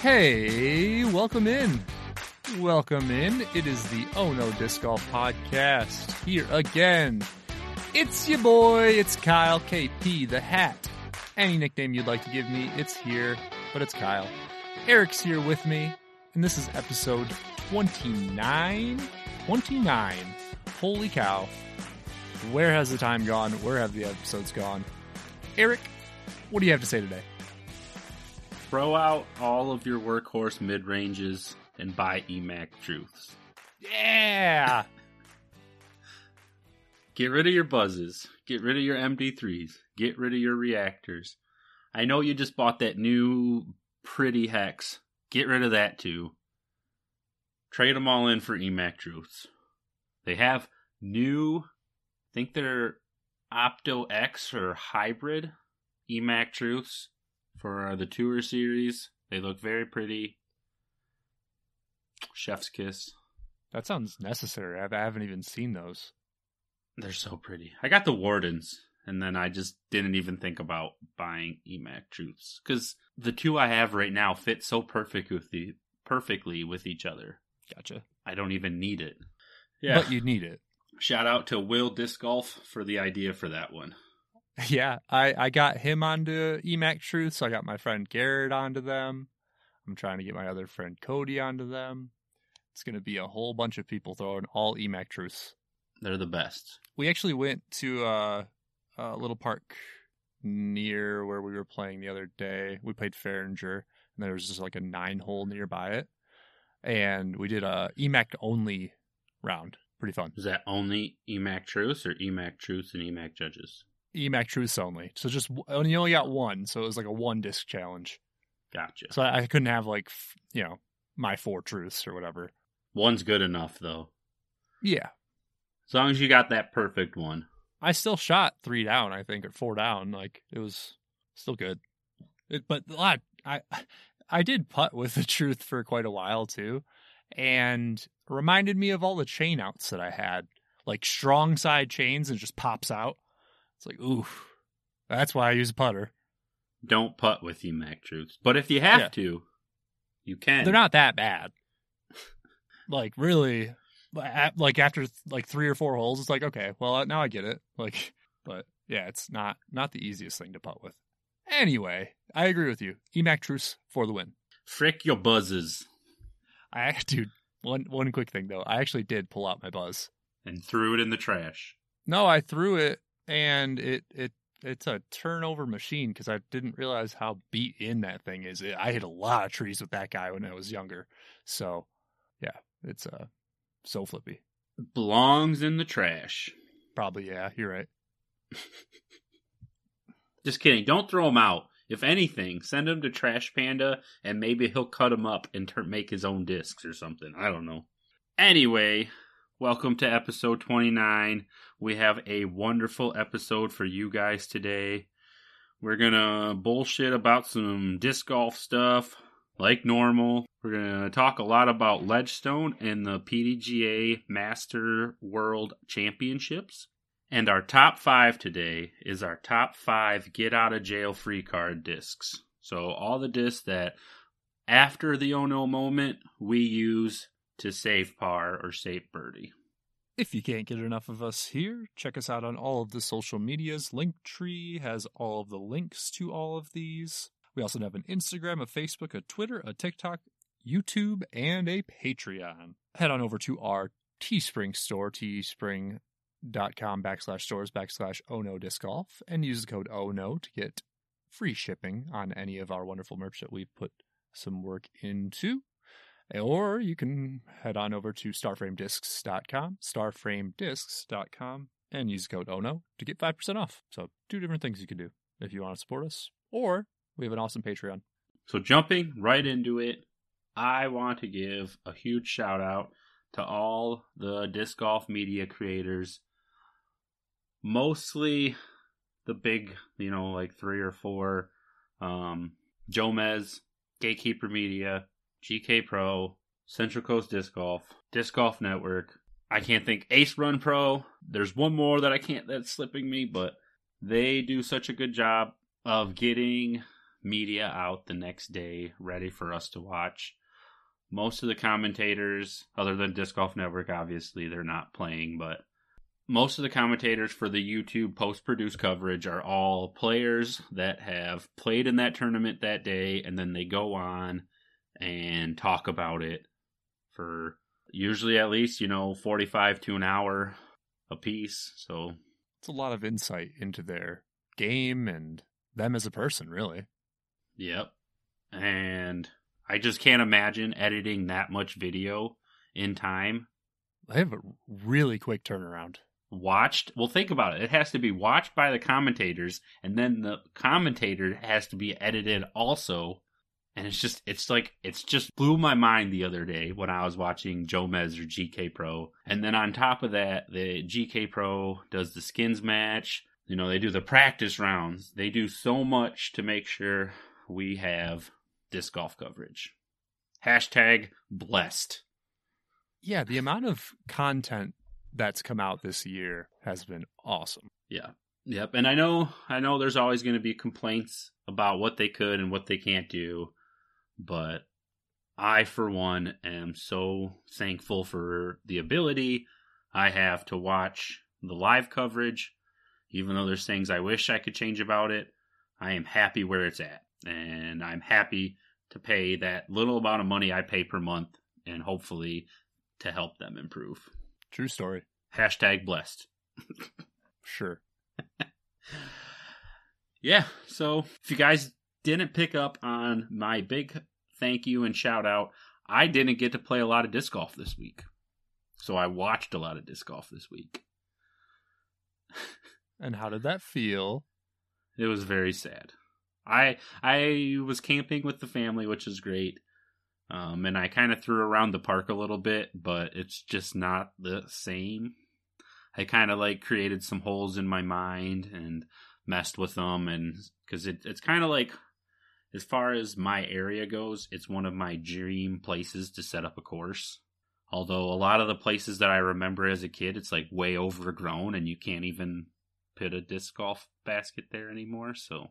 Hey, welcome in. Welcome in. It is the Oh No Disc Golf Podcast here again. It's your boy, it's Kyle KP, the hat. Any nickname you'd like to give me, it's here, but it's Kyle. Eric's here with me, and this is episode 29. 29. Holy cow. Where has the time gone? Where have the episodes gone? Eric, what do you have to say today? Throw out all of your workhorse mid ranges and buy EMAC truths. Yeah! Get rid of your buzzes. Get rid of your MD3s. Get rid of your reactors. I know you just bought that new pretty hex. Get rid of that too. Trade them all in for EMAC truths. They have new, I think they're Opto X or hybrid EMAC truths for uh, the Tour series. They look very pretty. Chef's kiss. That sounds necessary. I haven't even seen those. They're so pretty. I got the Wardens, and then I just didn't even think about buying EMAC Truths because the two I have right now fit so perfect with the perfectly with each other. Gotcha. I don't even need it. Yeah, but you need it. Shout out to Will Disc Golf for the idea for that one. Yeah, I I got him onto EMAC Truths. I got my friend Garrett onto them. I'm trying to get my other friend Cody onto them. It's going to be a whole bunch of people throwing all EMAC Truths. They're the best. We actually went to a, a little park near where we were playing the other day. We played Farringer, and there was just like a nine hole nearby it, and we did a EMAC only round. Pretty fun. Is that only EMAC Truths or EMAC Truths and EMAC Judges? EMAC Truths only. So just you only got one, so it was like a one disc challenge. Gotcha. So I, I couldn't have like you know my four truths or whatever. One's good enough though. Yeah. As long as you got that perfect one. I still shot three down, I think, or four down. Like it was still good. It, but a lot I I did putt with the truth for quite a while too. And reminded me of all the chain outs that I had. Like strong side chains and just pops out. It's like, ooh. That's why I use a putter. Don't putt with EMAC Truths. But if you have yeah. to, you can. They're not that bad. like really like after like three or four holes it's like okay well now i get it like but yeah it's not not the easiest thing to putt with anyway i agree with you emac truths for the win frick your buzzes i dude one one quick thing though i actually did pull out my buzz and threw it in the trash no i threw it and it it it's a turnover machine because I didn't realize how beat in that thing is. I hit a lot of trees with that guy when I was younger, so yeah, it's uh so flippy. Belongs in the trash. Probably, yeah. You're right. Just kidding. Don't throw him out. If anything, send him to Trash Panda, and maybe he'll cut him up and ter- make his own discs or something. I don't know. Anyway, welcome to episode 29. We have a wonderful episode for you guys today. We're gonna bullshit about some disc golf stuff, like normal. We're going to talk a lot about Ledgestone and the PDGA Master World Championships. And our top five today is our top five get out of jail free card discs. So, all the discs that after the oh no moment we use to save par or save birdie. If you can't get enough of us here, check us out on all of the social medias. Linktree has all of the links to all of these. We also have an Instagram, a Facebook, a Twitter, a TikTok, YouTube, and a Patreon. Head on over to our Teespring store, teespring.com backslash stores backslash oh no disc golf, and use the code oh no to get free shipping on any of our wonderful merch that we've put some work into. Or you can head on over to starframediscs.com, starframediscs.com, and use code oh no to get 5% off. So, two different things you can do if you want to support us, or we have an awesome Patreon. So, jumping right into it, I want to give a huge shout out to all the disc golf media creators. Mostly the big, you know, like three or four um Jomez, Gatekeeper Media, GK Pro, Central Coast Disc Golf, Disc Golf Network. I can't think Ace Run Pro. There's one more that I can't that's slipping me, but they do such a good job of getting media out the next day ready for us to watch. Most of the commentators, other than Disc Golf Network, obviously, they're not playing, but most of the commentators for the YouTube post produced coverage are all players that have played in that tournament that day, and then they go on and talk about it for usually at least, you know, 45 to an hour a piece. So It's a lot of insight into their game and them as a person, really. Yep. And I just can't imagine editing that much video in time. They have a really quick turnaround. Watched. Well, think about it. It has to be watched by the commentators, and then the commentator has to be edited also. And it's just, it's like, it's just blew my mind the other day when I was watching Jomez or GK Pro. And then on top of that, the GK Pro does the skins match. You know, they do the practice rounds. They do so much to make sure we have disc golf coverage. Hashtag blessed. Yeah, the amount of content that's come out this year has been awesome. Yeah. Yep. And I know I know there's always going to be complaints about what they could and what they can't do, but I for one am so thankful for the ability I have to watch the live coverage even though there's things I wish I could change about it. I am happy where it's at and I'm happy to pay that little amount of money I pay per month and hopefully to help them improve. True story. Hashtag blessed. Sure. yeah, so if you guys didn't pick up on my big thank you and shout out, I didn't get to play a lot of disc golf this week. So I watched a lot of disc golf this week. And how did that feel? It was very sad. I I was camping with the family, which is great. Um, and I kind of threw around the park a little bit, but it's just not the same. I kind of like created some holes in my mind and messed with them, and because it, it's kind of like, as far as my area goes, it's one of my dream places to set up a course. Although a lot of the places that I remember as a kid, it's like way overgrown, and you can't even put a disc golf basket there anymore. So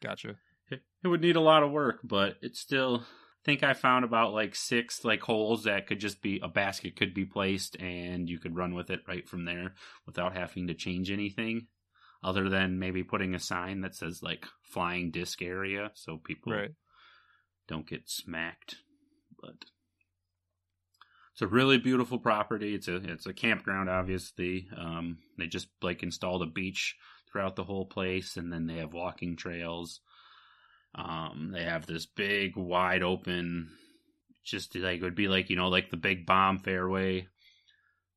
Gotcha. it, it would need a lot of work, but it's still. I think I found about like six like holes that could just be a basket could be placed and you could run with it right from there without having to change anything, other than maybe putting a sign that says like flying disc area so people Right. don't get smacked. But it's a really beautiful property. It's a it's a campground, obviously. Um, they just like installed a beach throughout the whole place, and then they have walking trails. Um, they have this big, wide open, just like it would be like you know, like the big bomb fairway.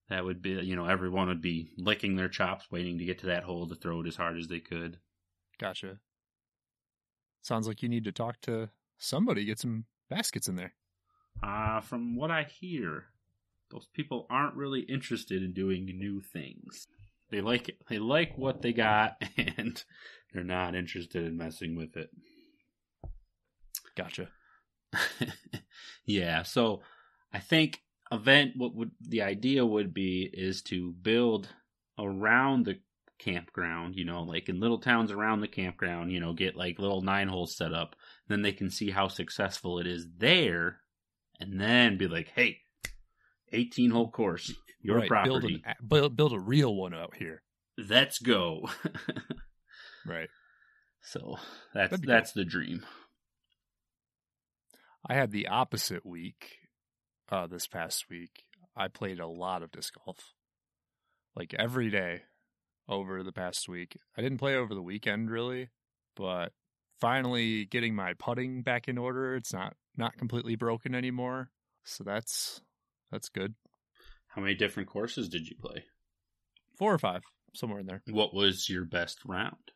That would be you know everyone would be licking their chops, waiting to get to that hole to throw it as hard as they could. Gotcha. Sounds like you need to talk to somebody, get some baskets in there. Uh, from what I hear, those people aren't really interested in doing new things. They like it. They like what they got, and they're not interested in messing with it. Gotcha. yeah, so I think event what would the idea would be is to build around the campground, you know, like in little towns around the campground, you know, get like little nine holes set up. Then they can see how successful it is there and then be like, "Hey, 18 hole course, your right. Build, property. an, build, build a real one out here. Let's go." Right. so, that's that's the dream. I had the opposite week uh, this past week. I played a lot of disc golf, like every day over the past week. I didn't play over the weekend really, but finally getting my putting back in order. It's not not completely broken anymore, so that's that's good. How many different courses did you play? Four or five, somewhere in there. What was your best round?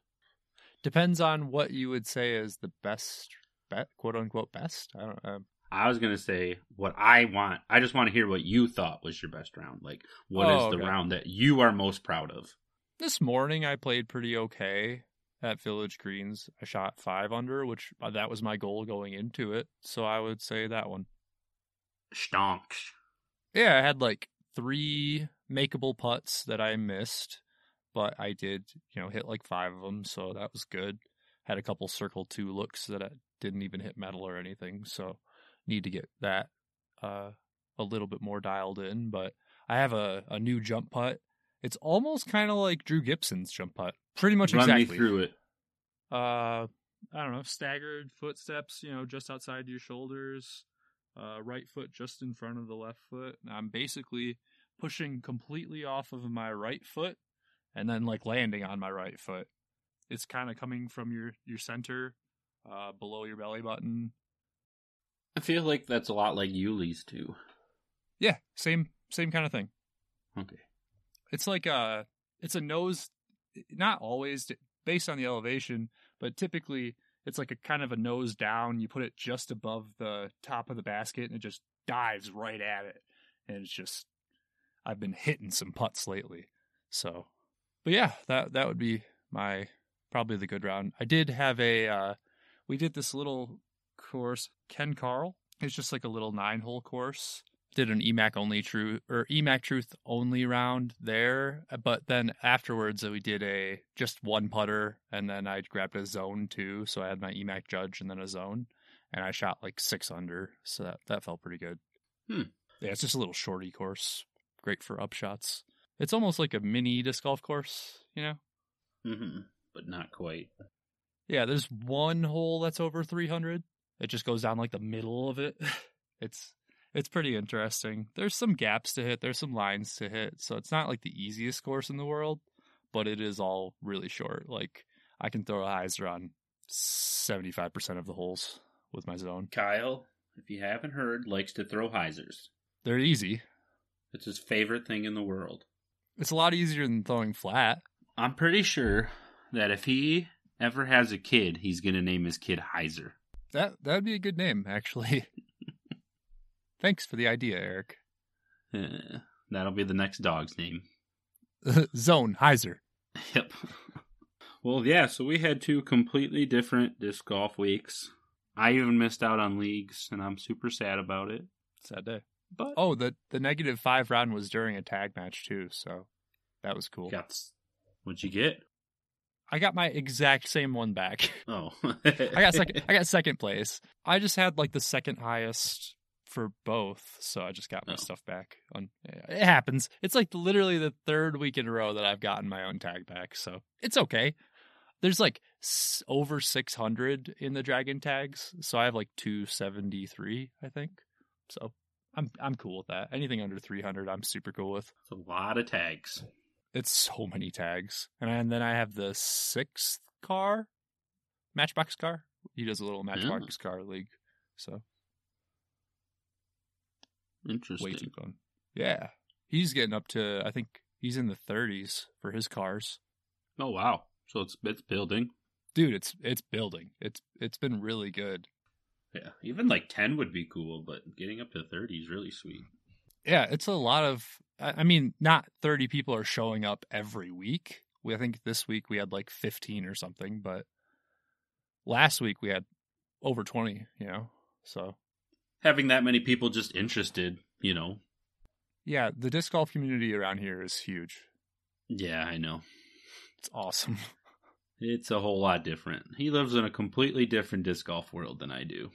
Depends on what you would say is the best, bet, quote unquote best. I don't. Um, I was gonna say what I want. I just want to hear what you thought was your best round. Like, what is Oh, the okay. round that you are most proud of? this morning I played pretty okay at Village Greens. I shot five under, which uh, that was my goal going into it. So I would say that one. Stonks. Yeah, I had like three makeable putts that I missed, but I did, you know, hit like five of them, so that was good. had a couple circle two looks that I didn't even hit metal or anything. So need to get that uh, a little bit more dialed in. But I have a, a new jump putt. It's almost kind of like Drew Gibson's jump putt. Pretty much Run exactly. me through it. Uh, I don't know, staggered footsteps, you know, just outside your shoulders. Uh, right foot just in front of the left foot. I'm basically pushing completely off of my right foot and then like landing on my right foot. It's kind of coming from your your center, uh, below your belly button. I feel like that's a lot like Yuli's too. Yeah, same same kind of thing. Okay. It's like a it's a nose, not always based on the elevation, but typically it's like a kind of a nose down. You put it just above the top of the basket, and it just dives right at it. And it's just I've been hitting some putts lately, so. But yeah, that that would be my probably the good round. I did have a uh, we did this little course, Ken Carl. It's just like a little nine hole course did an EMAC only true or EMAC truth only round there, but then afterwards we did a just one putter, and then I grabbed a zone too, so I had my EMAC judge and then a zone, and I shot like six under, so that that felt pretty good. Hmm. Yeah, it's just a little shorty course, great for upshots. It's almost like a mini disc golf course, you know. Mm-hmm. But not quite. Yeah, there's one hole that's over 300. It just goes down like the middle of it. It's it's pretty interesting. There's some gaps to hit, there's some lines to hit, so it's not like the easiest course in the world, but it is all really short. Like I can throw a hyzer on 75% of the holes with my zone. Kyle, if you haven't heard, likes to throw hyzers. They're easy. It's his favorite thing in the world. It's a lot easier than throwing flat. I'm pretty sure that if he ever has a kid, he's going to name his kid Hyzer. That that'd be a good name, actually. Thanks for the idea, Eric. Uh, that'll be the next dog's name. Zone Hyzer. Yep. well, yeah, so we had two completely different disc golf weeks. I even missed out on leagues, and I'm super sad about it. Sad day. But Oh, the the negative five round was during a tag match too, so that was cool. got what'd you get? I got my exact same one back. Oh, I got second. I got second place. I just had like the second highest for both, so I just got my Oh. stuff back. On it happens. It's like literally the third week in a row that I've gotten my own tag back, so it's okay. There's like s- over 600 in the dragon tags, so I have like 273, I think. So I'm I'm cool with that. Anything under 300, I'm super cool with. It's a lot of tags. It's so many tags. And then I have the sixth car, Matchbox car. He does a little Matchbox mm. car league. So Interesting. way too fun. Yeah. He's getting up to, I think he's in the 30s for his cars. Oh wow! So it's it's building. Dude, it's it's building. It's it's been really good. Yeah, even like ten would be cool, but getting up to thirty is really sweet. Yeah, it's a lot of I mean, not 30 people are showing up every week. We I think this week we had like 15 or something, but last week we had over 20, you know. So Having that many people just interested, you know. Yeah, the disc golf community around here is huge. Yeah, I know. It's awesome. It's a whole lot different. He lives in a completely different disc golf world than I do.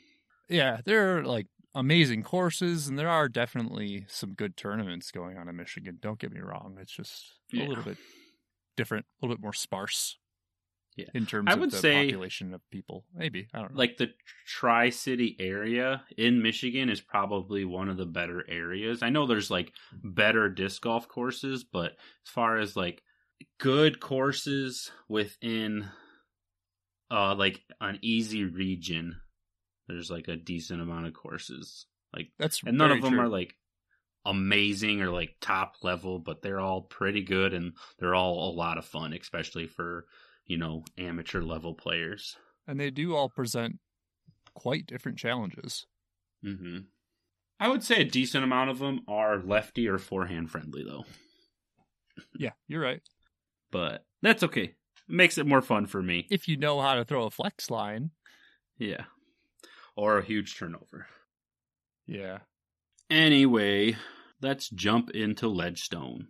Yeah, there are like amazing courses, and there are definitely some good tournaments going on in Michigan. Don't get me wrong; it's just a little bit different, a little bit more sparse. Yeah. in terms I of would the say- population of people. Maybe I don't know. Like the Tri City area in Michigan is probably one of the better areas. I know there's like better disc golf courses, but as far as like good courses within uh like an easy region, there's like a decent amount of courses. Like that's and none of them true. are like amazing or like top level, but they're all pretty good and they're all a lot of fun, especially for you know amateur level players. and they do all present quite different challenges. Mm-hmm. I would say a decent amount of them are lefty or forehand friendly, though. Yeah, you're right. But that's okay. It makes it more fun for me. If you know how to throw a flex line, Yeah. Or a huge turnover. yeah, Anyway, let's jump into Ledgestone.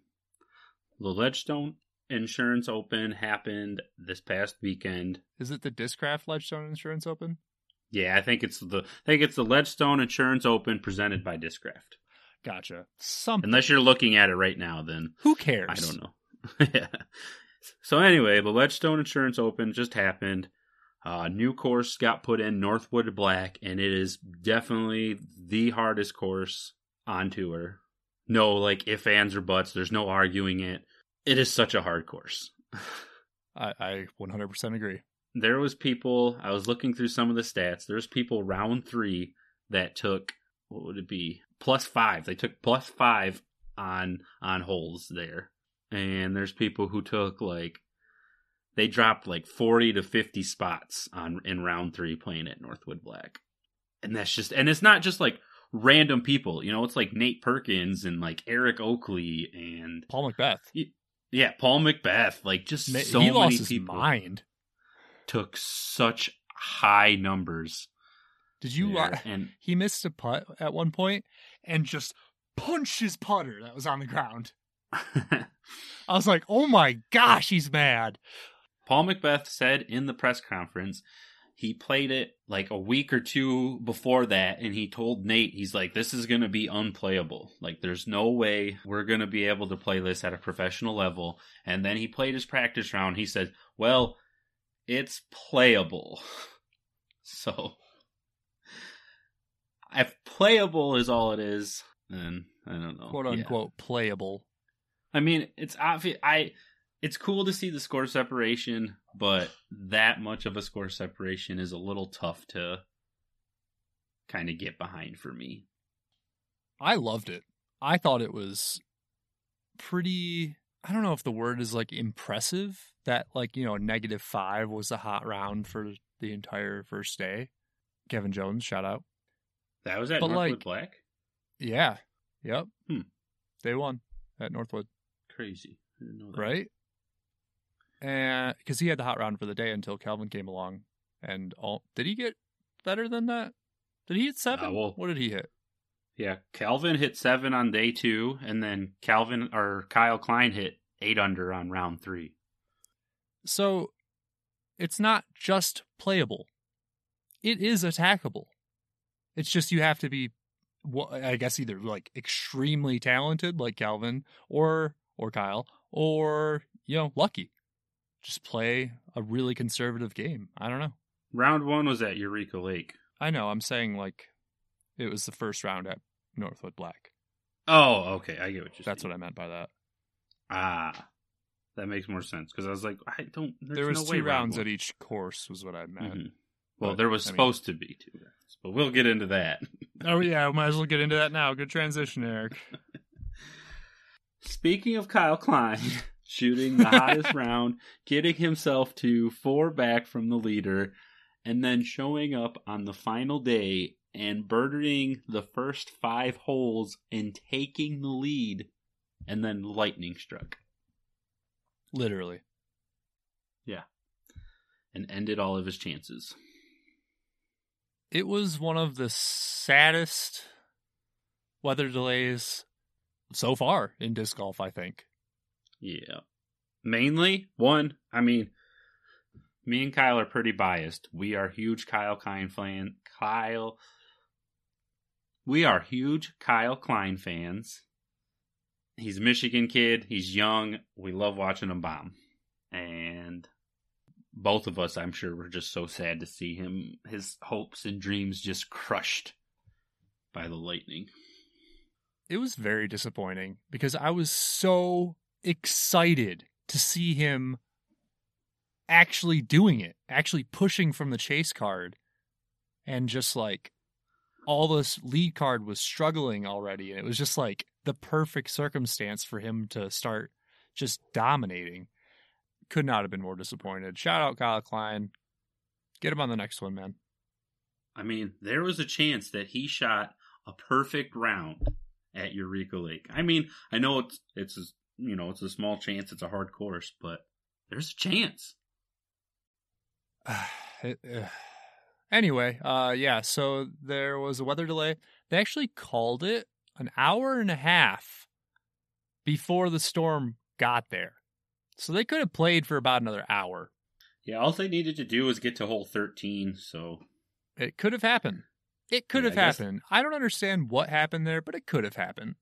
The Ledgestone Insurance Open happened this past weekend. Is it the Discraft Ledgestone Insurance Open? Yeah, I think it's the I think it's the Ledgestone Insurance Open presented by Discraft. Gotcha. Something. Unless you're looking at it right now, then Who cares? I don't know. yeah. So anyway, the Ledgestone Insurance Open just happened. Uh, new course got put in Northwood Black, and it is definitely the hardest course on tour. No, like if ands or buts. There's no arguing it. It is such a hard course. I, I 100% agree. There was people. I was looking through some of the stats. There's people round three that took what would it be plus five. They took plus five on on holes there, and there's people who took like they dropped like 40 to 50 spots on in round three playing at Northwood Black. And that's just, and it's not just like random people, you know, it's like Nate Perkins and like Eric Oakley and Paul McBeth. yeah, Paul McBeth, like just Ma- so he many lost his people mind. took such high numbers. Did you? there. Uh, and he missed a putt at one point and just punched his putter that was on the ground. I was like, "Oh my gosh, he's mad." Paul McBeth said in the press conference he played it like a week or two before that and he told Nate he's like this is going to be unplayable like there's no way we're going to be able to play this at a professional level and then he played his practice round he said well it's playable so if playable is all it is then I don't know "Quote Yeah. unquote playable." I mean, it's obvious. I it's cool to see the score separation, but that much of a score separation is a little tough to kind of get behind for me. I loved it. I thought it was pretty. I don't know if the word is like impressive. That like you know negative five was a hot round for the entire first day. Kevin Jones, shout out. That was at But, Northwood like- Black. Yeah. Yep. Hmm. They won at Northwood, Crazy. I didn't know that. right? And because he had the hot round for the day until Calvin came along, and all did he get better than that? Did he hit seven? Uh, well- what did he hit? Yeah, Calvin hit seven on day two, and then Calvin or Kyle Klein hit eight under on round three. So it's not just playable; it is attackable. It's just you have to be, wha- I guess, either like extremely talented, like Calvin, or or Kyle, or you know, lucky. Just play a really conservative game. I don't know. Round one was at Eureka Lake. I know. I'm saying like it was the first round at Northwood Black. Oh, okay. I get what you're That's saying. what I meant by that. Ah, that makes more sense because I was like, I don't. there's there was no way two rounds round at each course, was what I meant. Mhm. Well, But, there was I mean- supposed to be two rounds, but we'll get into that. Oh yeah, we might as well get into that now. Good transition, Eric. Speaking of Kyle Klein shooting the hottest round, getting himself to four back from the leader, and then showing up on the final day and birdieing the first five holes and taking the lead, and then lightning struck Literally. Yeah. And ended all of his chances. It was one of the saddest weather delays so far in disc golf, I think. Yeah. Mainly, one, I mean, me and Kyle are pretty biased. We are huge Kyle Klein fan. Kyle. We are huge Kyle Klein fans. He's a Michigan kid. He's young. We love watching him bomb. And both of us, I'm sure, were just so sad to see him, his hopes and dreams just crushed by the lightning. It was very disappointing because I was so excited to see him actually doing it, actually pushing from the chase card. And just like all this lead card was struggling already. And it was just like the perfect circumstance for him to start just dominating. Could not have been more disappointed. Shout out Kyle Klein. Get him on the next one, man. I mean, there was a chance that he shot a perfect round at Eureka Lake. I mean, I know it's it's you know it's a small chance, it's a hard course, but there's a chance. It- uh, anyway, uh, yeah. So there was a weather delay. They actually called it an hour and a half before the storm got there. So they could have played for about another hour. Yeah, all they needed to do was get to hole 13, so It could have happened. It could Yeah, have I guess- happened. I don't understand what happened there, but it could have happened.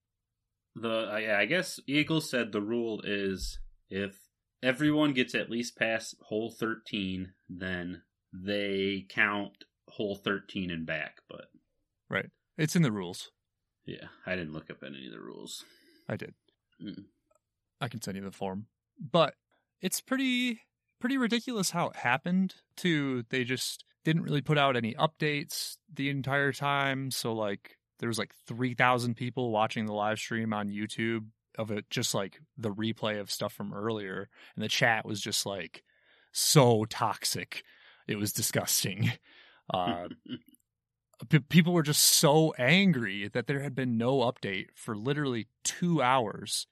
The yeah, I guess Eagles said the rule is if everyone gets at least past hole 13, then they count hole 13 and back, but right. It's in the rules. yeah, I didn't look up any of the rules. I did. Mm. I can send you the form. But it's pretty pretty ridiculous how it happened too. They just didn't really put out any updates the entire time. So like there was like 3,000 people watching the live stream on YouTube of it just like the replay of stuff from earlier and the chat was just like so toxic. It was disgusting. Uh p- people were just so angry that there had been no update for literally two hours.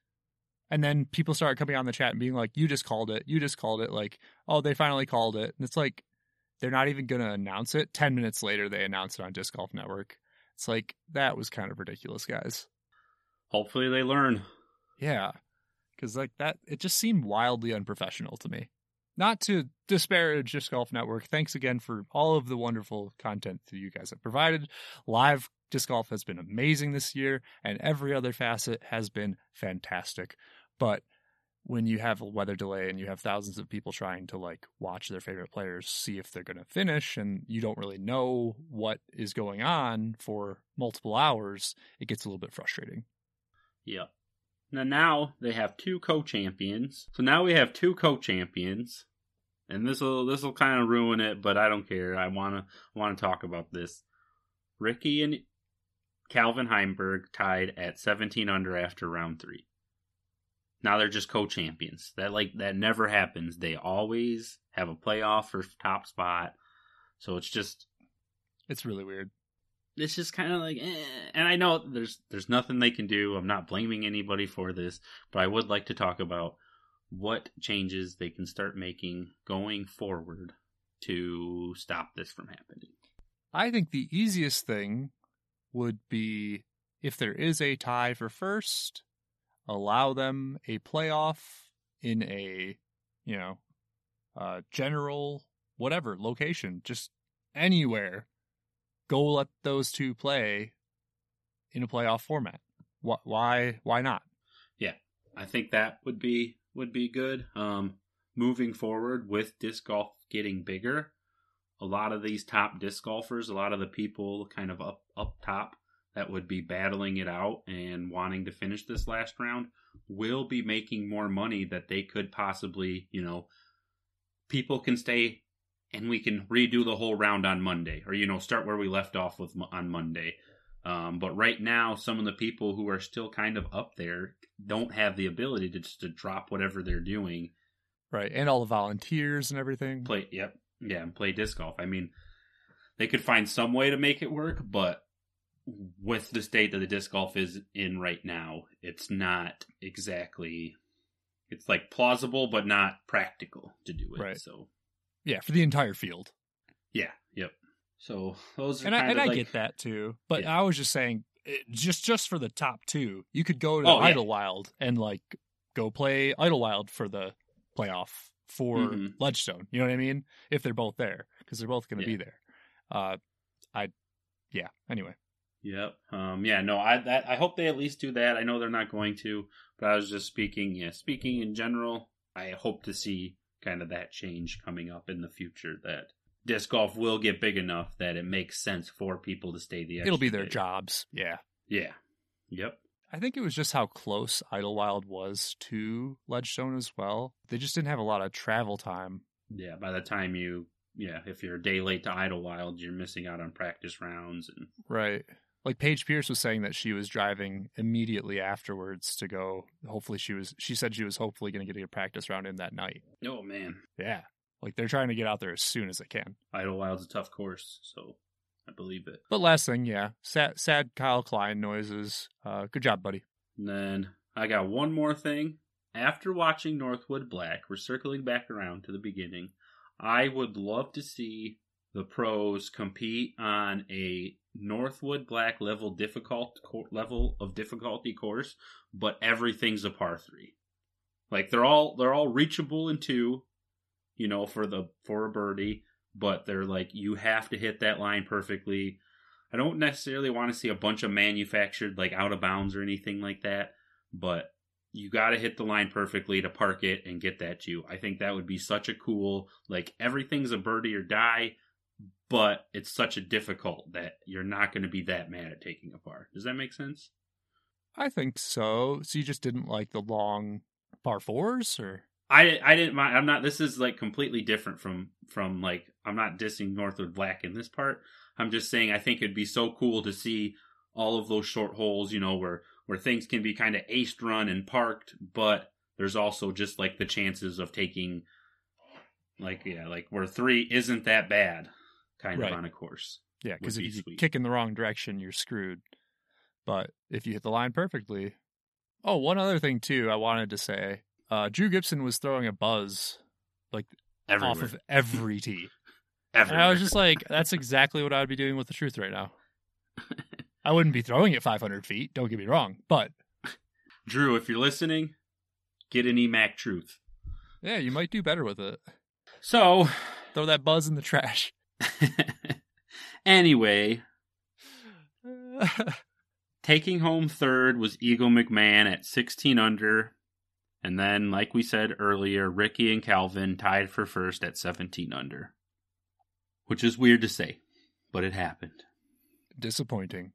And then people started coming on the chat and being like, you just called it. You just called it. Like, oh, they finally called it. And it's like, they're not even going to announce it. 10 minutes later, they announced it on Disc Golf Network. It's like, that was kind of ridiculous, guys. Hopefully they learn. Yeah. Cause like that, it just seemed wildly unprofessional to me. Not to disparage Disc Golf Network. Thanks again for all of the wonderful content that you guys have provided. Live disc golf has been amazing this year, and every other facet has been fantastic. But when you have a weather delay and you have thousands of people trying to like watch their favorite players see if they're going to finish and you don't really know what is going on for multiple hours, it gets a little bit frustrating. Yep. Now, now they have two co-champions. So now we have two co-champions, and this will this will kind of ruin it, but I don't care. I wanna want to talk about this. Ricky and Calvin Heimberg tied at 17 under after round three. Now they're just co-champions. That like that never happens. They always have a playoff for top spot. So it's just It's really weird. it's just kind of like eh. and i know there's there's nothing they can do i'm not blaming anybody for this but i would like to talk about what changes they can start making going forward to stop this from happening I think the easiest thing would be if there is a tie for first, allow them a playoff in a, you know, uh, general whatever location, just anywhere. Go let those two play in a playoff format. Why? Why? Why not? Yeah, I think that would be would be good um moving forward with disc golf getting bigger a lot of these top disc golfers a lot of the people kind of up up top that would be battling it out and wanting to finish this last round will be making more money that they could possibly you know people can stay and we can redo the whole round on monday or you know start where we left off with on monday um, but right now, some of the people who are still kind of up there don't have the ability to just to drop whatever they're doing, Right, and all the volunteers and everything. play. Yep, yeah, and play disc golf. I mean, they could find some way to make it work, but with the state that the disc golf is in right now, it's not exactly. It's like plausible, but not practical to do it. Right. So Yeah, for the entire field. yeah, yep. So those are and I and I get that too. But Yeah. I was just saying, it, just just for the top two, you could go to Oh, yeah. Idlewild and like go play Idlewild for the playoff for Mhm. Ledgestone. You know what I mean? If they're both there, because they're both going to Yeah. be there. Uh, I, yeah. Anyway, Yep. Um, yeah. No. I that I hope they at least do that. I know they're not going to, but I was just speaking. Yeah, speaking in general. I hope to see kind of that change coming up in the future. That disc golf will get big enough that it makes sense for people to stay the. it'll be their day. jobs. Yeah. Yeah. Yep. I think it was just how close Idlewild was to Ledgestone as well. They just didn't have a lot of travel time. Yeah. By the time you, yeah, if you're a day late to Idlewild, you're missing out on practice rounds and Right. Like Paige Pierce was saying that she was driving immediately afterwards to go. Hopefully, she was. She said she was hopefully going to get a practice round in that night. oh man, Yeah. Like they're trying to get out there as soon as they can. Idlewild's a tough course, so I believe it. But last thing, yeah, sad, sad Kyle Klein noises. Uh, good job, buddy. And then I got one more thing. After watching Northwood Black, we're circling back around to the beginning. I would love to see the pros compete on a Northwood Black level difficult level of difficulty course, but everything's a par three. Like they're all they're all reachable in two, you know, for the for a birdie, but they're like you have to hit that line perfectly. I don't necessarily want to see a bunch of manufactured like out of bounds or anything like that, but you got to hit the line perfectly to park it and get that you. I think that would be such a cool like everything's a birdie or die, but it's such a difficult that you're not going to be that mad at taking a par. Does that make sense? I think so. So you just didn't like the long par fours, or I I didn't mind. I'm not. This is like completely different from from like I'm not dissing Northwood Black in this part. I'm just saying I think it'd be so cool to see all of those short holes. You know where where things can be kind of aced run and parked, but there's also just like the chances of taking like yeah like where three isn't that bad kind Right. of on a course. yeah, because if be you sweet. kick in the wrong direction, you're screwed. But if you hit the line perfectly, oh, one other thing too, I wanted to say, uh, Drew Gibson was throwing a buzz Everywhere. off of every tee. Everywhere. And I was just like, that's exactly what I would be doing with the truth right now. I wouldn't be throwing it 500 feet. Don't get me wrong, but Drew, if you're listening, get an EMAC truth. yeah, you might do better with it. So Throw that buzz in the trash. anyway, taking home third was Eagle McMahon at 16 under. And then, like we said earlier, Ricky and Calvin tied for first at 17 under. Which is weird to say, but it happened. Disappointing.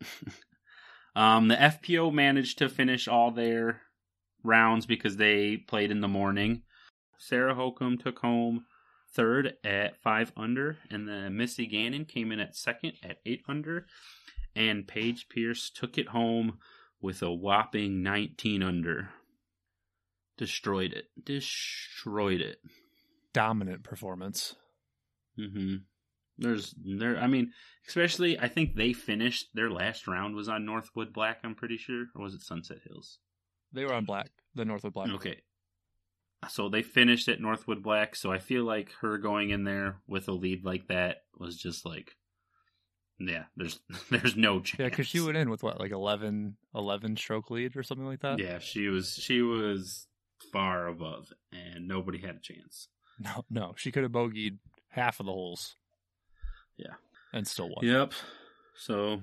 Um, the FPO managed to finish all their rounds because they played in the morning. Sarah Holcomb took home third at five under, and then Missy Gannon came in at second at eight under, and Paige Pierce took it home with a whopping 19 under. Destroyed it. Destroyed it. Dominant performance. hmm There's there. I mean, especially I think they finished their last round was on Northwood Black. I'm pretty sure, or was it Sunset Hills? They were on black, the Northwood Black. Okay. So they finished at Northwood Black. So I feel like her going in there with a lead like that was just like, yeah. There's there's no chance. Yeah, because she went in with what, like 11, 11 stroke lead or something like that? Yeah, she was she was far above, and nobody had a chance. No, no, she could have bogeyed half of the holes. Yeah. And still won. Yep. So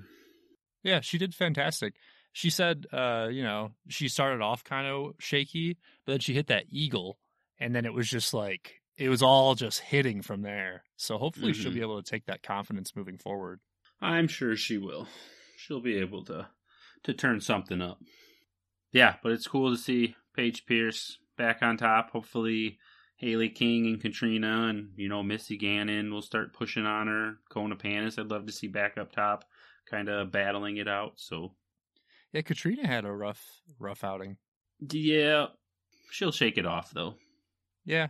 Yeah, she did fantastic. She said, uh, you know, she started off kind of shaky, but then she hit that eagle, and then it was just like it was all just hitting from there. So hopefully she'll Mhm. be able to take that confidence moving forward. I'm sure she will. She'll be able to to turn something up. Yeah, but it's cool to see Paige Pierce back on top. Hopefully, Haley King and Katrina and you know Missy Gannon will start pushing on her. Kona Panis, I'd love to see back up top, kind of battling it out. So Yeah, Katrina had a rough, rough outing. yeah, she'll shake it off though. Yeah,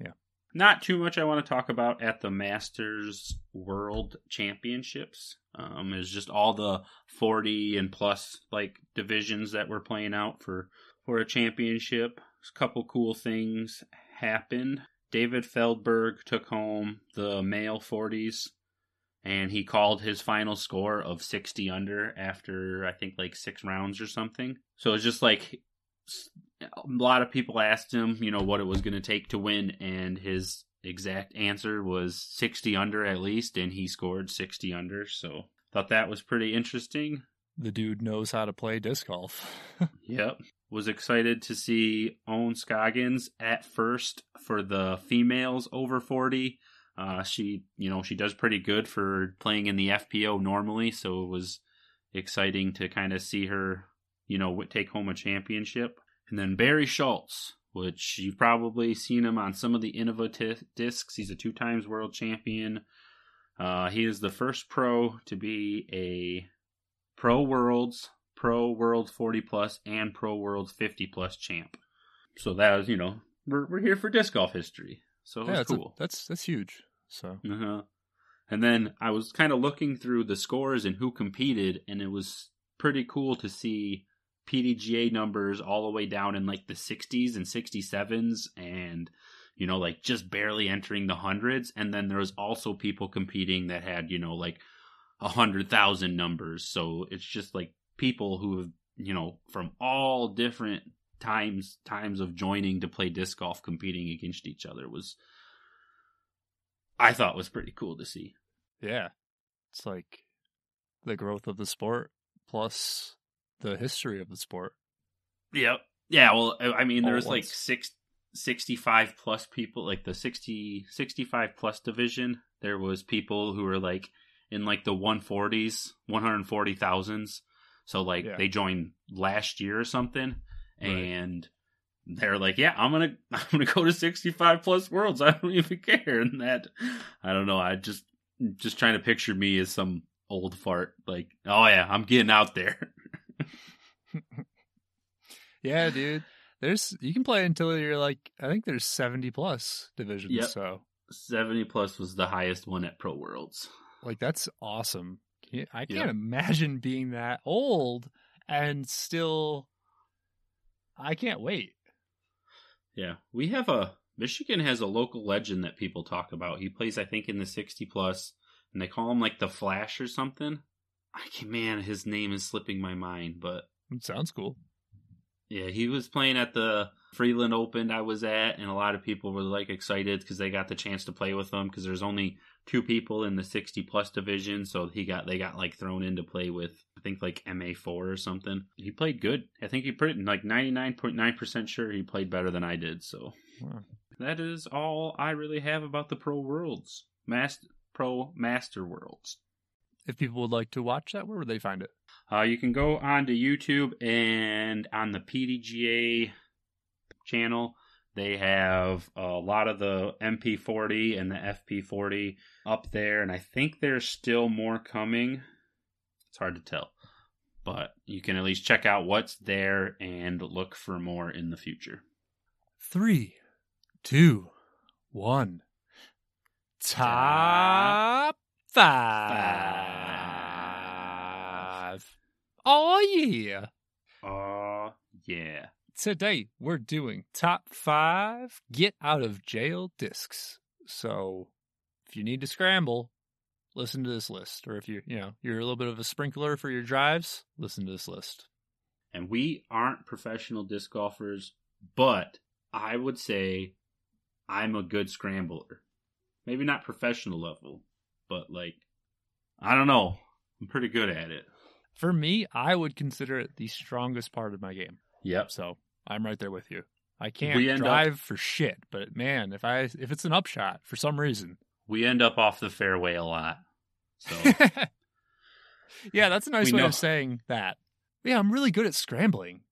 yeah. not too much I want to talk about at the Masters World Championships. Um, is just all the forty and plus like divisions that were playing out for for a championship. A couple cool things happened. David Feldberg took home the male forties, and he called his final score of sixty under after I think like six rounds or something. So it's just like a lot of people asked him, you know, what it was going to take to win, and his exact answer was 60 under at least, and he scored 60 under. So thought that was pretty interesting. the dude knows how to play disc golf. Yep. Was excited to see Owen Scoggins at first for the females over 40. Uh, she, you know, she does pretty good for playing in the FPO normally, so it was exciting to kind of see her, you know, take home a championship. And then Barry Schultz, which you've probably seen him on some of the Innova t- discs. He's a two times world champion. Uh, he is the first pro to be a Pro Worlds, Pro World 40 plus, and Pro World 50 plus champ. So that was, you know, we're we're here for disc golf history. So it yeah, that's, a- cool. that's that's huge. So Uh-huh. And then I was kind of looking through the scores and who competed, and it was pretty cool to see PDGA numbers all the way down in like the 60s and 67s, and you know, like just barely entering the hundreds. And then there was also people competing that had, you know, like a hundred thousand numbers. So it's just like people who have, you know, from all different times times of joining to play disc golf competing against each other was I thought was pretty cool to see. Yeah. It's like the growth of the sport plus the history of the sport. Yep. Yeah, well I mean All there was like six 65 plus people like the 60 65 plus division there was people who were like in like the 140s 140,000s so like Yeah. they joined last year or something Right. and they're like yeah I'm going to I'm to go to 65 plus worlds I don't even care and that I don't know I just just trying to picture me as some old fart like oh yeah I'm getting out there Yeah, dude. There's you can play until you're like I think there's 70 plus divisions. Yep. So 70 plus was the highest one at Pro Worlds like that's awesome. I can't Yep. imagine being that old and still I can't wait. Yeah, we have a Michigan has a local legend that people talk about. He plays, I think, in the sixty plus, and they call him like the Flash or something. I can man, his name is slipping my mind, but It sounds cool. Yeah, he was playing at the Freeland Open I was at, and a lot of people were like excited because they got the chance to play with him because there's only two people in the sixty plus division, so he got they got like thrown in to play with I think like MA four or something. He played good. I think he put like ninety nine point nine percent sure he played better than I did. So Wow. that is all I really have about the Pro Worlds, Master Pro Master Worlds. If people would like to watch that, where would they find it? Uh, you can go onto YouTube and on the PDGA channel, they have a lot of the MP40 and the FP40 up there, and I think there's still more coming. It's hard to tell, but you can at least check out what's there and look for more in the future. Three, two, one. Top five. Oh yeah. Oh, yeah. Today we're doing top five get out of jail discs. So if you need to scramble, listen to this list. Or if you you know you're a little bit of a sprinkler for your drives, listen to this list. and we aren't professional disc golfers, but I would say I'm a good scrambler. Maybe not professional level, but like I don't know. I'm pretty good at it. For me, I would consider it the strongest part of my game. Yep. So I'm right there with you. I can't We end up- drive for shit, but man, if I if it's an upshot for some reason, We end up off the fairway a lot. So yeah, that's a nice way know. of saying that. Yeah, I'm really good at scrambling.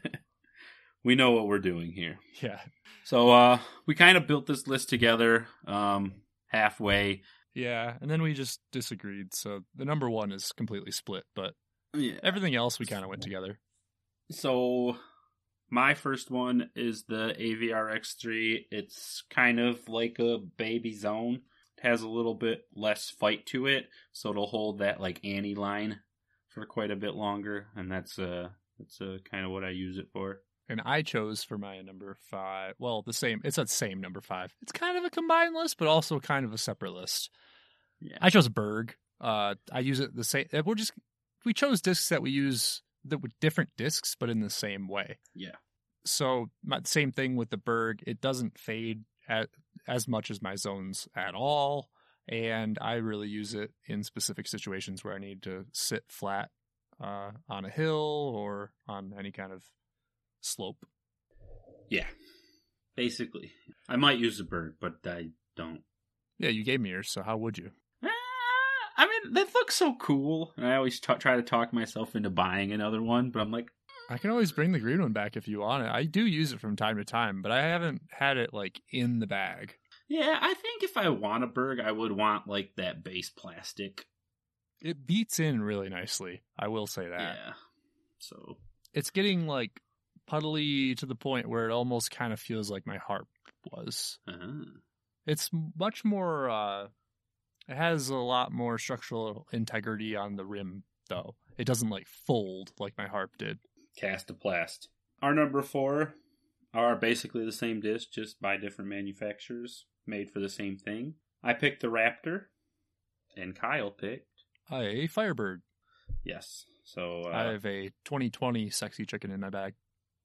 we know what we're doing here. Yeah, So uh we kind of built this list together um halfway. Yeah, and then we just disagreed. So the number one is completely split, but Yeah. everything else we kind of went together. So my first one is the AviarX3. It's kind of like a baby zone. It has a little bit less fight to it, so it'll hold that like Annie line for quite a bit longer, and that's uh that's uh, kind of what I use it for. And I chose for my number five. Well, the same. It's that same number five. It's kind of a combined list, but also kind of a separate list. Yeah. I chose Berg. Uh, I use it the same. We're just we chose discs that we use that were different discs, but in the same way. Yeah. So my same thing with the Berg. It doesn't fade at, as much as my zones at all, and I really use it in specific situations where I need to sit flat uh, on a hill or on any kind of slope. Yeah. Basically. I might use a bird, but I don't. Yeah, you gave me yours, so how would you? Ah, I mean, they look so cool, and I always t- try to talk myself into buying another one, but I'm like, I can always bring the green one back if you want it. I do use it from time to time, but I haven't had it like in the bag. yeah, I think if I want a Berg, I would want like that base plastic. It beats in really nicely. I will say that. Yeah. So It's getting like puddly to the point where it almost kind of feels like my harp was. uh, It's much more uh it has a lot more structural integrity on the rim though. It doesn't like fold like my harp did. cast a plast. Our number four are basically the same disc, just by different manufacturers, made for the same thing. I picked the Raptor, and Kyle picked A Firebird. yes. So uh, I have a 2020 sexy chicken in my bag.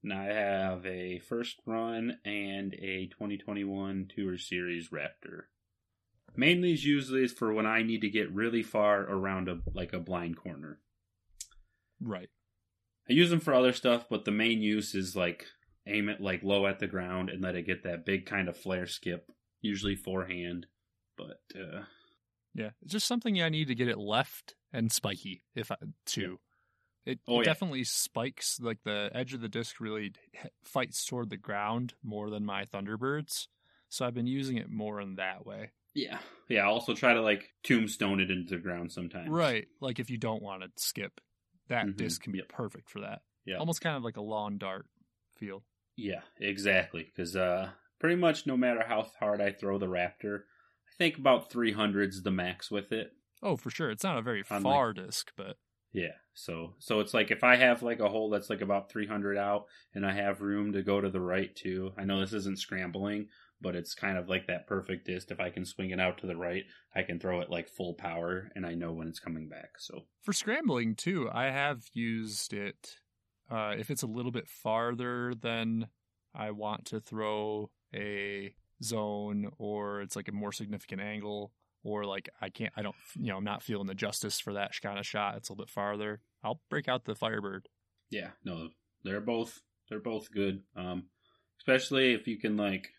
And I have a first run and a 2021 Tour Series Raptor. Mainly is usually for when I need to get really far around a like a blind corner. Right. I use them for other stuff, but the main use is like aim it like low at the ground and let it get that big kind of flare skip, usually forehand. But uh Yeah, it's just something I need to get it left and spiky if I too. It, Oh, it yeah. definitely spikes like the edge of the disc really fights toward the ground more than my Thunderbirds. So I've been using it more in that way. yeah, yeah. I also try to like tombstone it into the ground sometimes. Right. Like if you don't want to skip, that Mhm, disc can be yep. perfect for that. Yeah. Almost kind of like a lawn dart feel. Yeah, exactly. Because uh, pretty much no matter how hard I throw the Raptor, I think about 300's the max with it. Oh, for sure. It's not a very On, like- far disc, but Yeah, so so it's like if I have like a hole that's like about 300 out, and I have room to go to the right too. I know this isn't scrambling, but it's kind of like that perfect disc. If I can swing it out to the right, I can throw it like full power, and I know when it's coming back. So for scrambling too, I have used it uh, if it's a little bit farther than I want to throw a zone, or it's like a more significant angle, or like I can't, I don't, you know, I'm not feeling the justice for that kind of shot. It's a little bit farther. I'll break out the Firebird. yeah, no, they're both they're both good. Um, especially if you can like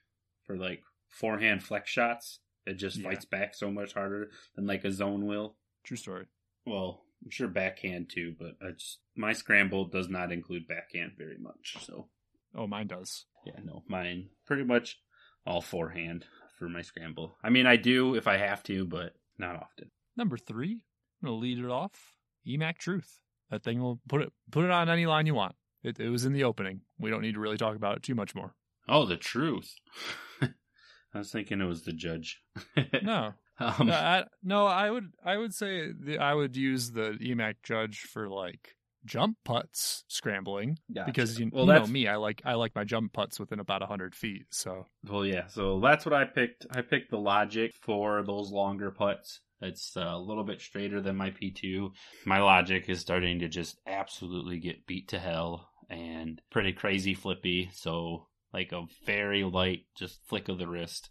for like forehand flex shots, it just Yeah. fights back so much harder than like a zone will. True story. Well, I'm sure backhand too, but I just my scramble does not include backhand very much. So Oh, mine does. yeah, no, mine pretty much all forehand for my scramble. I mean, I do if I have to, but not often. Number three, I'm gonna lead it off. EMAC Truth. That thing will put it put it on any line you want. It, it was in the opening. We don't need to really talk about it too much more. Oh, the truth. I was thinking it was the judge. No, um, Uh, I, no, I would I would say the, I would use the EMAC Judge for like jump putts scrambling because you, well, you know me, I like I like my jump putts within about hundred feet. So well, yeah. So that's what I picked. I picked the Logic for those longer putts. It's uh, a little bit straighter than my P2. My Logic is starting to just absolutely get beat to hell and pretty crazy flippy. So like a very light, just flick of the wrist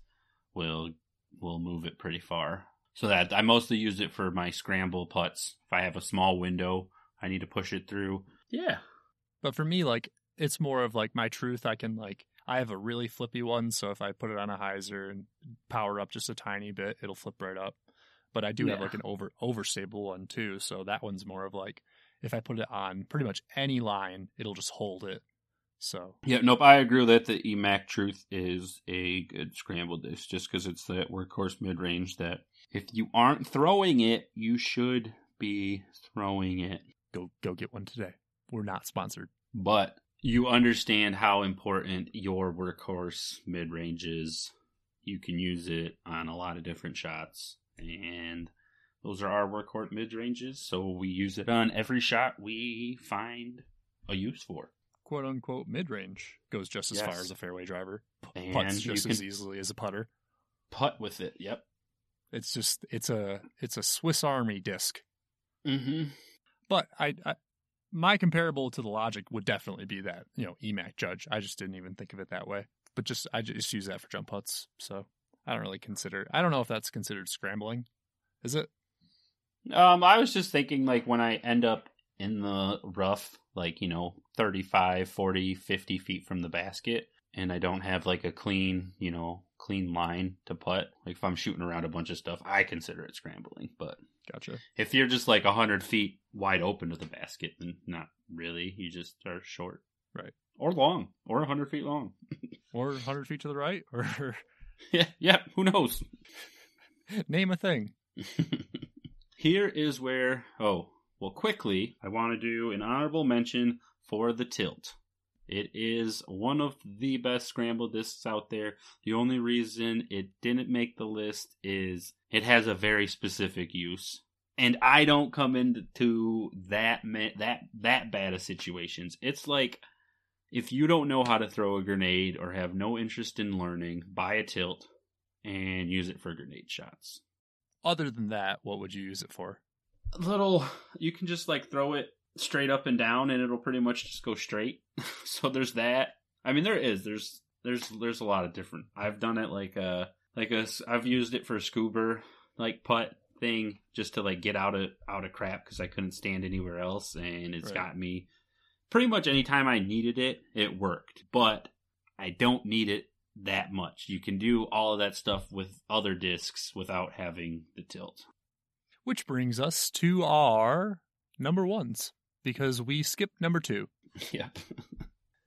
will will move it pretty far. So that I mostly use it for my scramble putts. If I have a small window, I need to push it through. Yeah, But for me, like it's more of like my truth. I can like I have a really flippy one, so if I put it on a hyzer and power up just a tiny bit, it'll flip right up. But I do have like an over overstable one too, so that one's more of like if I put it on pretty much any line, it'll just hold it. So Yeah, nope. I agree with that the EMAC Truth is a good scramble disc, just because it's that workhorse mid range. That if you aren't throwing it, you should be throwing it. Go go get one today. We're not sponsored. But you understand how important your workhorse mid range is. You can use it on a lot of different shots, and those are our workhorse mid ranges. So we use it on every shot we find a use for. quote unquote mid range goes just as far as a fairway driver. And Putts just as easily as a putter. putt with it. Yep. It's just it's a it's a Swiss Army disc. Mm-hmm. But I, I my comparable to the Logic would definitely be that you know EMAC Judge. I just didn't even think of it that way. But just I just use that for jump putts. So I don't really consider. I don't know if that's considered scrambling. Is it? Um, I was just thinking like when I end up in the rough, like, you know, 35, 40, 50 feet from the basket, and I don't have like a clean, you know, clean line to putt, like if I'm shooting around a bunch of stuff, I consider it scrambling. But Gotcha. if you're just like 100 feet wide open to the basket, then not really. You just are short. Right. Or long, or 100 feet long. Or 100 feet to the right, or yeah, yeah, who knows? name a thing. Here is where, oh, well, quickly, I want to do an honorable mention for the tilt. It is one of the best scramble discs out there. The only reason it didn't make the list is it has a very specific use. And I don't come into that that that bad of situations. It's like if you don't know how to throw a grenade or have no interest in learning, buy a tilt and use it for grenade shots. Other than that, what would you use it for? A little you can just like throw it straight up and down, and it'll pretty much just go straight. so there's that. I mean, there is there's there's there's a lot of different. I've done it like a like a I've used it for a scoober like putt thing just to like get out of out of crap because I couldn't stand anywhere else, and it's Right. got me pretty much anytime I needed it, it worked. But I don't need it that much. You can do all of that stuff with other discs without having the tilt. Which brings us to our number ones because we skipped number two. yep.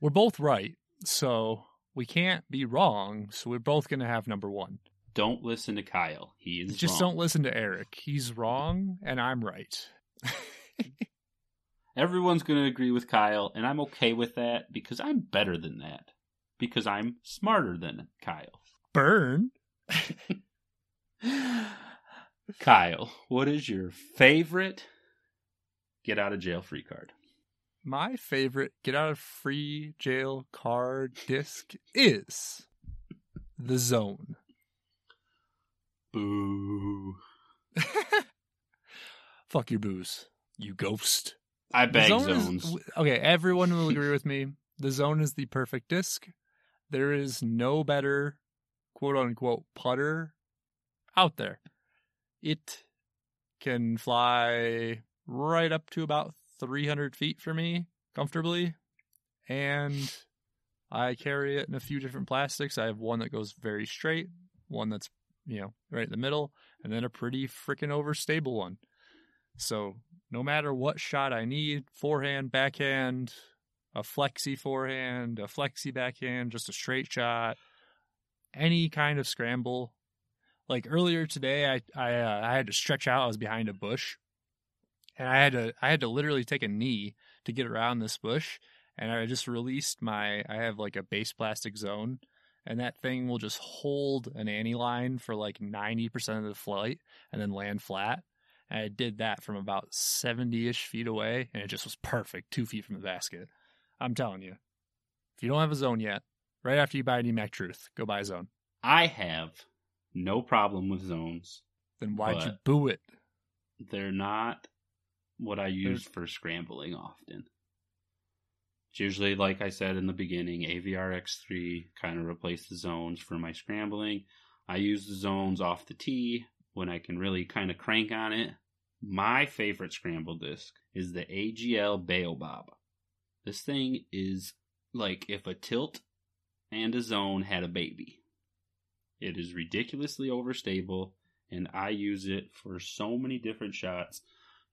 We're both right, so we can't be wrong. So we're both going to have number one. Don't listen to Kyle. He is Just wrong. don't listen to Eric. He's wrong and I'm right. Everyone's going to agree with Kyle, and I'm okay with that because I'm better than that. Because I'm smarter than Kyle. Burn. Kyle, what is your favorite get out of jail free card? My favorite get out of free jail card disc is The Zone. Boo. Fuck your boos, you ghost. I beg Zone zones. w- okay, everyone will agree with me. The zone is the perfect disc. There is no better quote unquote putter out there. It can fly right up to about 300 feet for me comfortably. And I carry it in a few different plastics. I have one that goes very straight, one that's, you know, right in the middle, and then a pretty freaking overstable one. So no matter what shot I need, forehand, backhand, a flexi forehand, a flexi backhand, just a straight shot, any kind of scramble. Like earlier today, I I uh, I had to stretch out. I was behind a bush, and I had to I had to literally take a knee to get around this bush. And I just released my I have like a base plastic zone, and that thing will just hold an anti line for like ninety percent of the flight, and then land flat. And I did that from about 70 ish feet away, and it just was perfect, two feet from the basket. I'm telling you. If you don't have a zone yet, right after you buy an EMAC Truth, go buy a zone. I have no problem with zones. Then why'd you boo it? They're not what I use for scrambling often. It's usually, like I said in the beginning, Aviar X3 kind of replaced the zones for my scrambling. I use the zones off the tee when I can really kind of crank on it. My favorite scramble disc is the AGL Baobab. This thing is like if a tilt and a zone had a baby. It is ridiculously overstable, and I use it for so many different shots.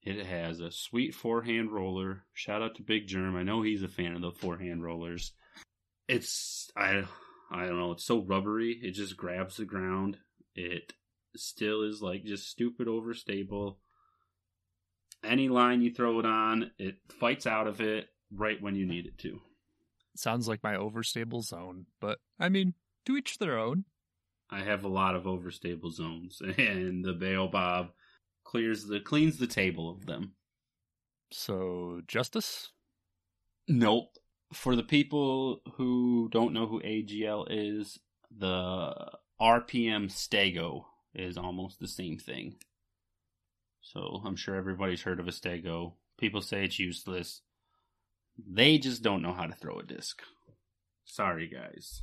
It has a sweet forehand roller. Shout out to Big Germ. I know he's a fan of the forehand rollers. It's I I don't know, it's so rubbery. It just grabs the ground. It still is like just stupid overstable. Any line you throw it on, it fights out of it right when you need it to. Sounds like my overstable zone, but I mean, to each their own. I have a lot of overstable zones, and the Baobab clears the cleans the table of them. So, Justice? Nope. For the people who don't know who AGL is, the RPM Stego is almost the same thing. So I'm sure everybody's heard of a Stego. People say it's useless. They just don't know how to throw a disc. Sorry, guys.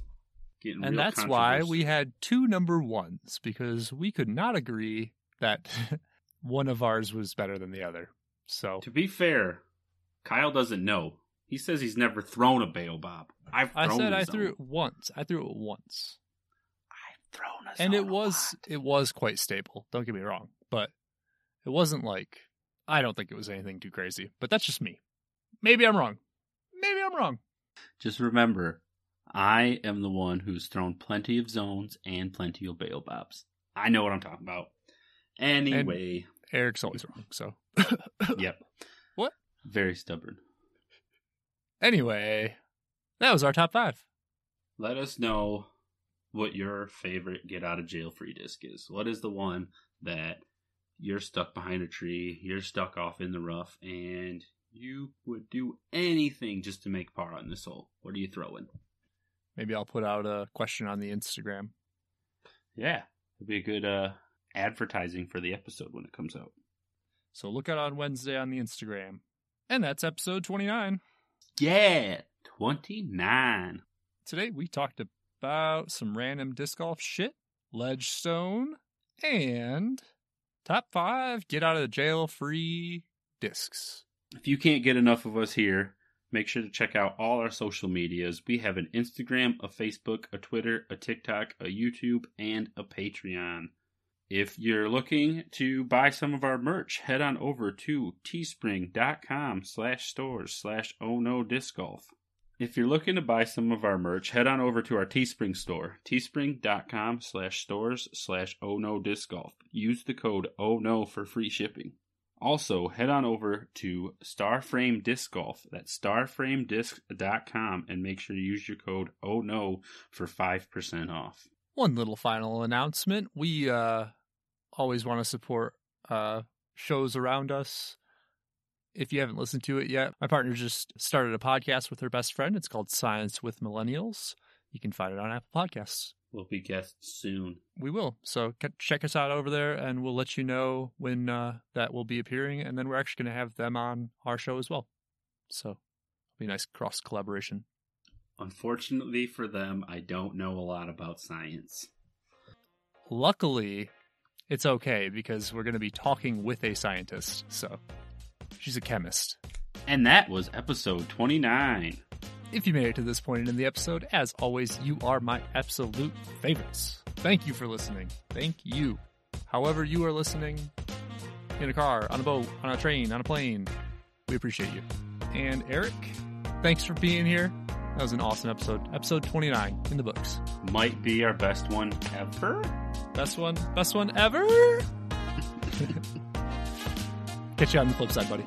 Getting And that's why we had two number ones, because we could not agree that one of ours was better than the other. So, To be fair, Kyle doesn't know. He says he's never thrown a Baobab. I've I thrown said I threw it once. I threw it once. I've thrown a and it was lot. it was quite stable don't get me wrong but it wasn't like i don't think it was anything too crazy but that's just me maybe i'm wrong maybe i'm wrong Just remember, I am the one who's thrown plenty of zones and plenty of Baobabs. I know what I'm talking about. Anyway, eric's always wrong so yep. What? Very stubborn. anyway that was our top five Let us know what your favorite get out of jail free disc is. What is the one that you're stuck behind a tree, you're stuck off in the rough, and you would do anything just to make par on this hole? What are you throwing? maybe i'll put out a question on the instagram Yeah, it'd be a good uh, advertising for the episode when it comes out. so look out on wednesday on the instagram And that's episode 29. Yeah, 29. Today we talked about some random disc golf shit, Ledgestone, and top five get out of the jail free discs. If you can't get enough of us here, make sure to check out all our social medias. We have an Instagram, a Facebook, a Twitter, a TikTok, a YouTube, and a Patreon. If you're looking to buy some of our merch, head on over to teespring.com slash stores slash oh no disc golf. If you're looking to buy some of our merch, head on over to our Teespring store, teespring.com slash stores slash oh no disc golf. Use the code oh no for free shipping. Also, head on over to Starframe Disc Golf. That's starframedisc.com and make sure to use your code oh no for 5% off. One little final announcement. We uh, always want to support uh, shows around us. If you haven't listened to it yet, my partner just started a podcast with her best friend. It's called Science with Millennials. You can find it on Apple Podcasts. We'll be guests soon. We will. So check us out over there, and we'll let you know when uh, that will be appearing. And then we're actually going to have them on our show as well. So it'll be a nice cross collaboration. Unfortunately for them, I don't know a lot about science. Luckily, it's okay because we're going to be talking with a scientist. So she's a chemist. And that was episode 29. If you made it to this point in the episode, as always, you are my absolute favorites. Thank you for listening. Thank you. However, you are listening in a car, on a boat, on a train, on a plane, we appreciate you. And Eric, thanks for being here. That was an awesome episode. Episode 29 in the books. Might be our best one ever. Best one, best one ever. Catch you on the flip side, buddy.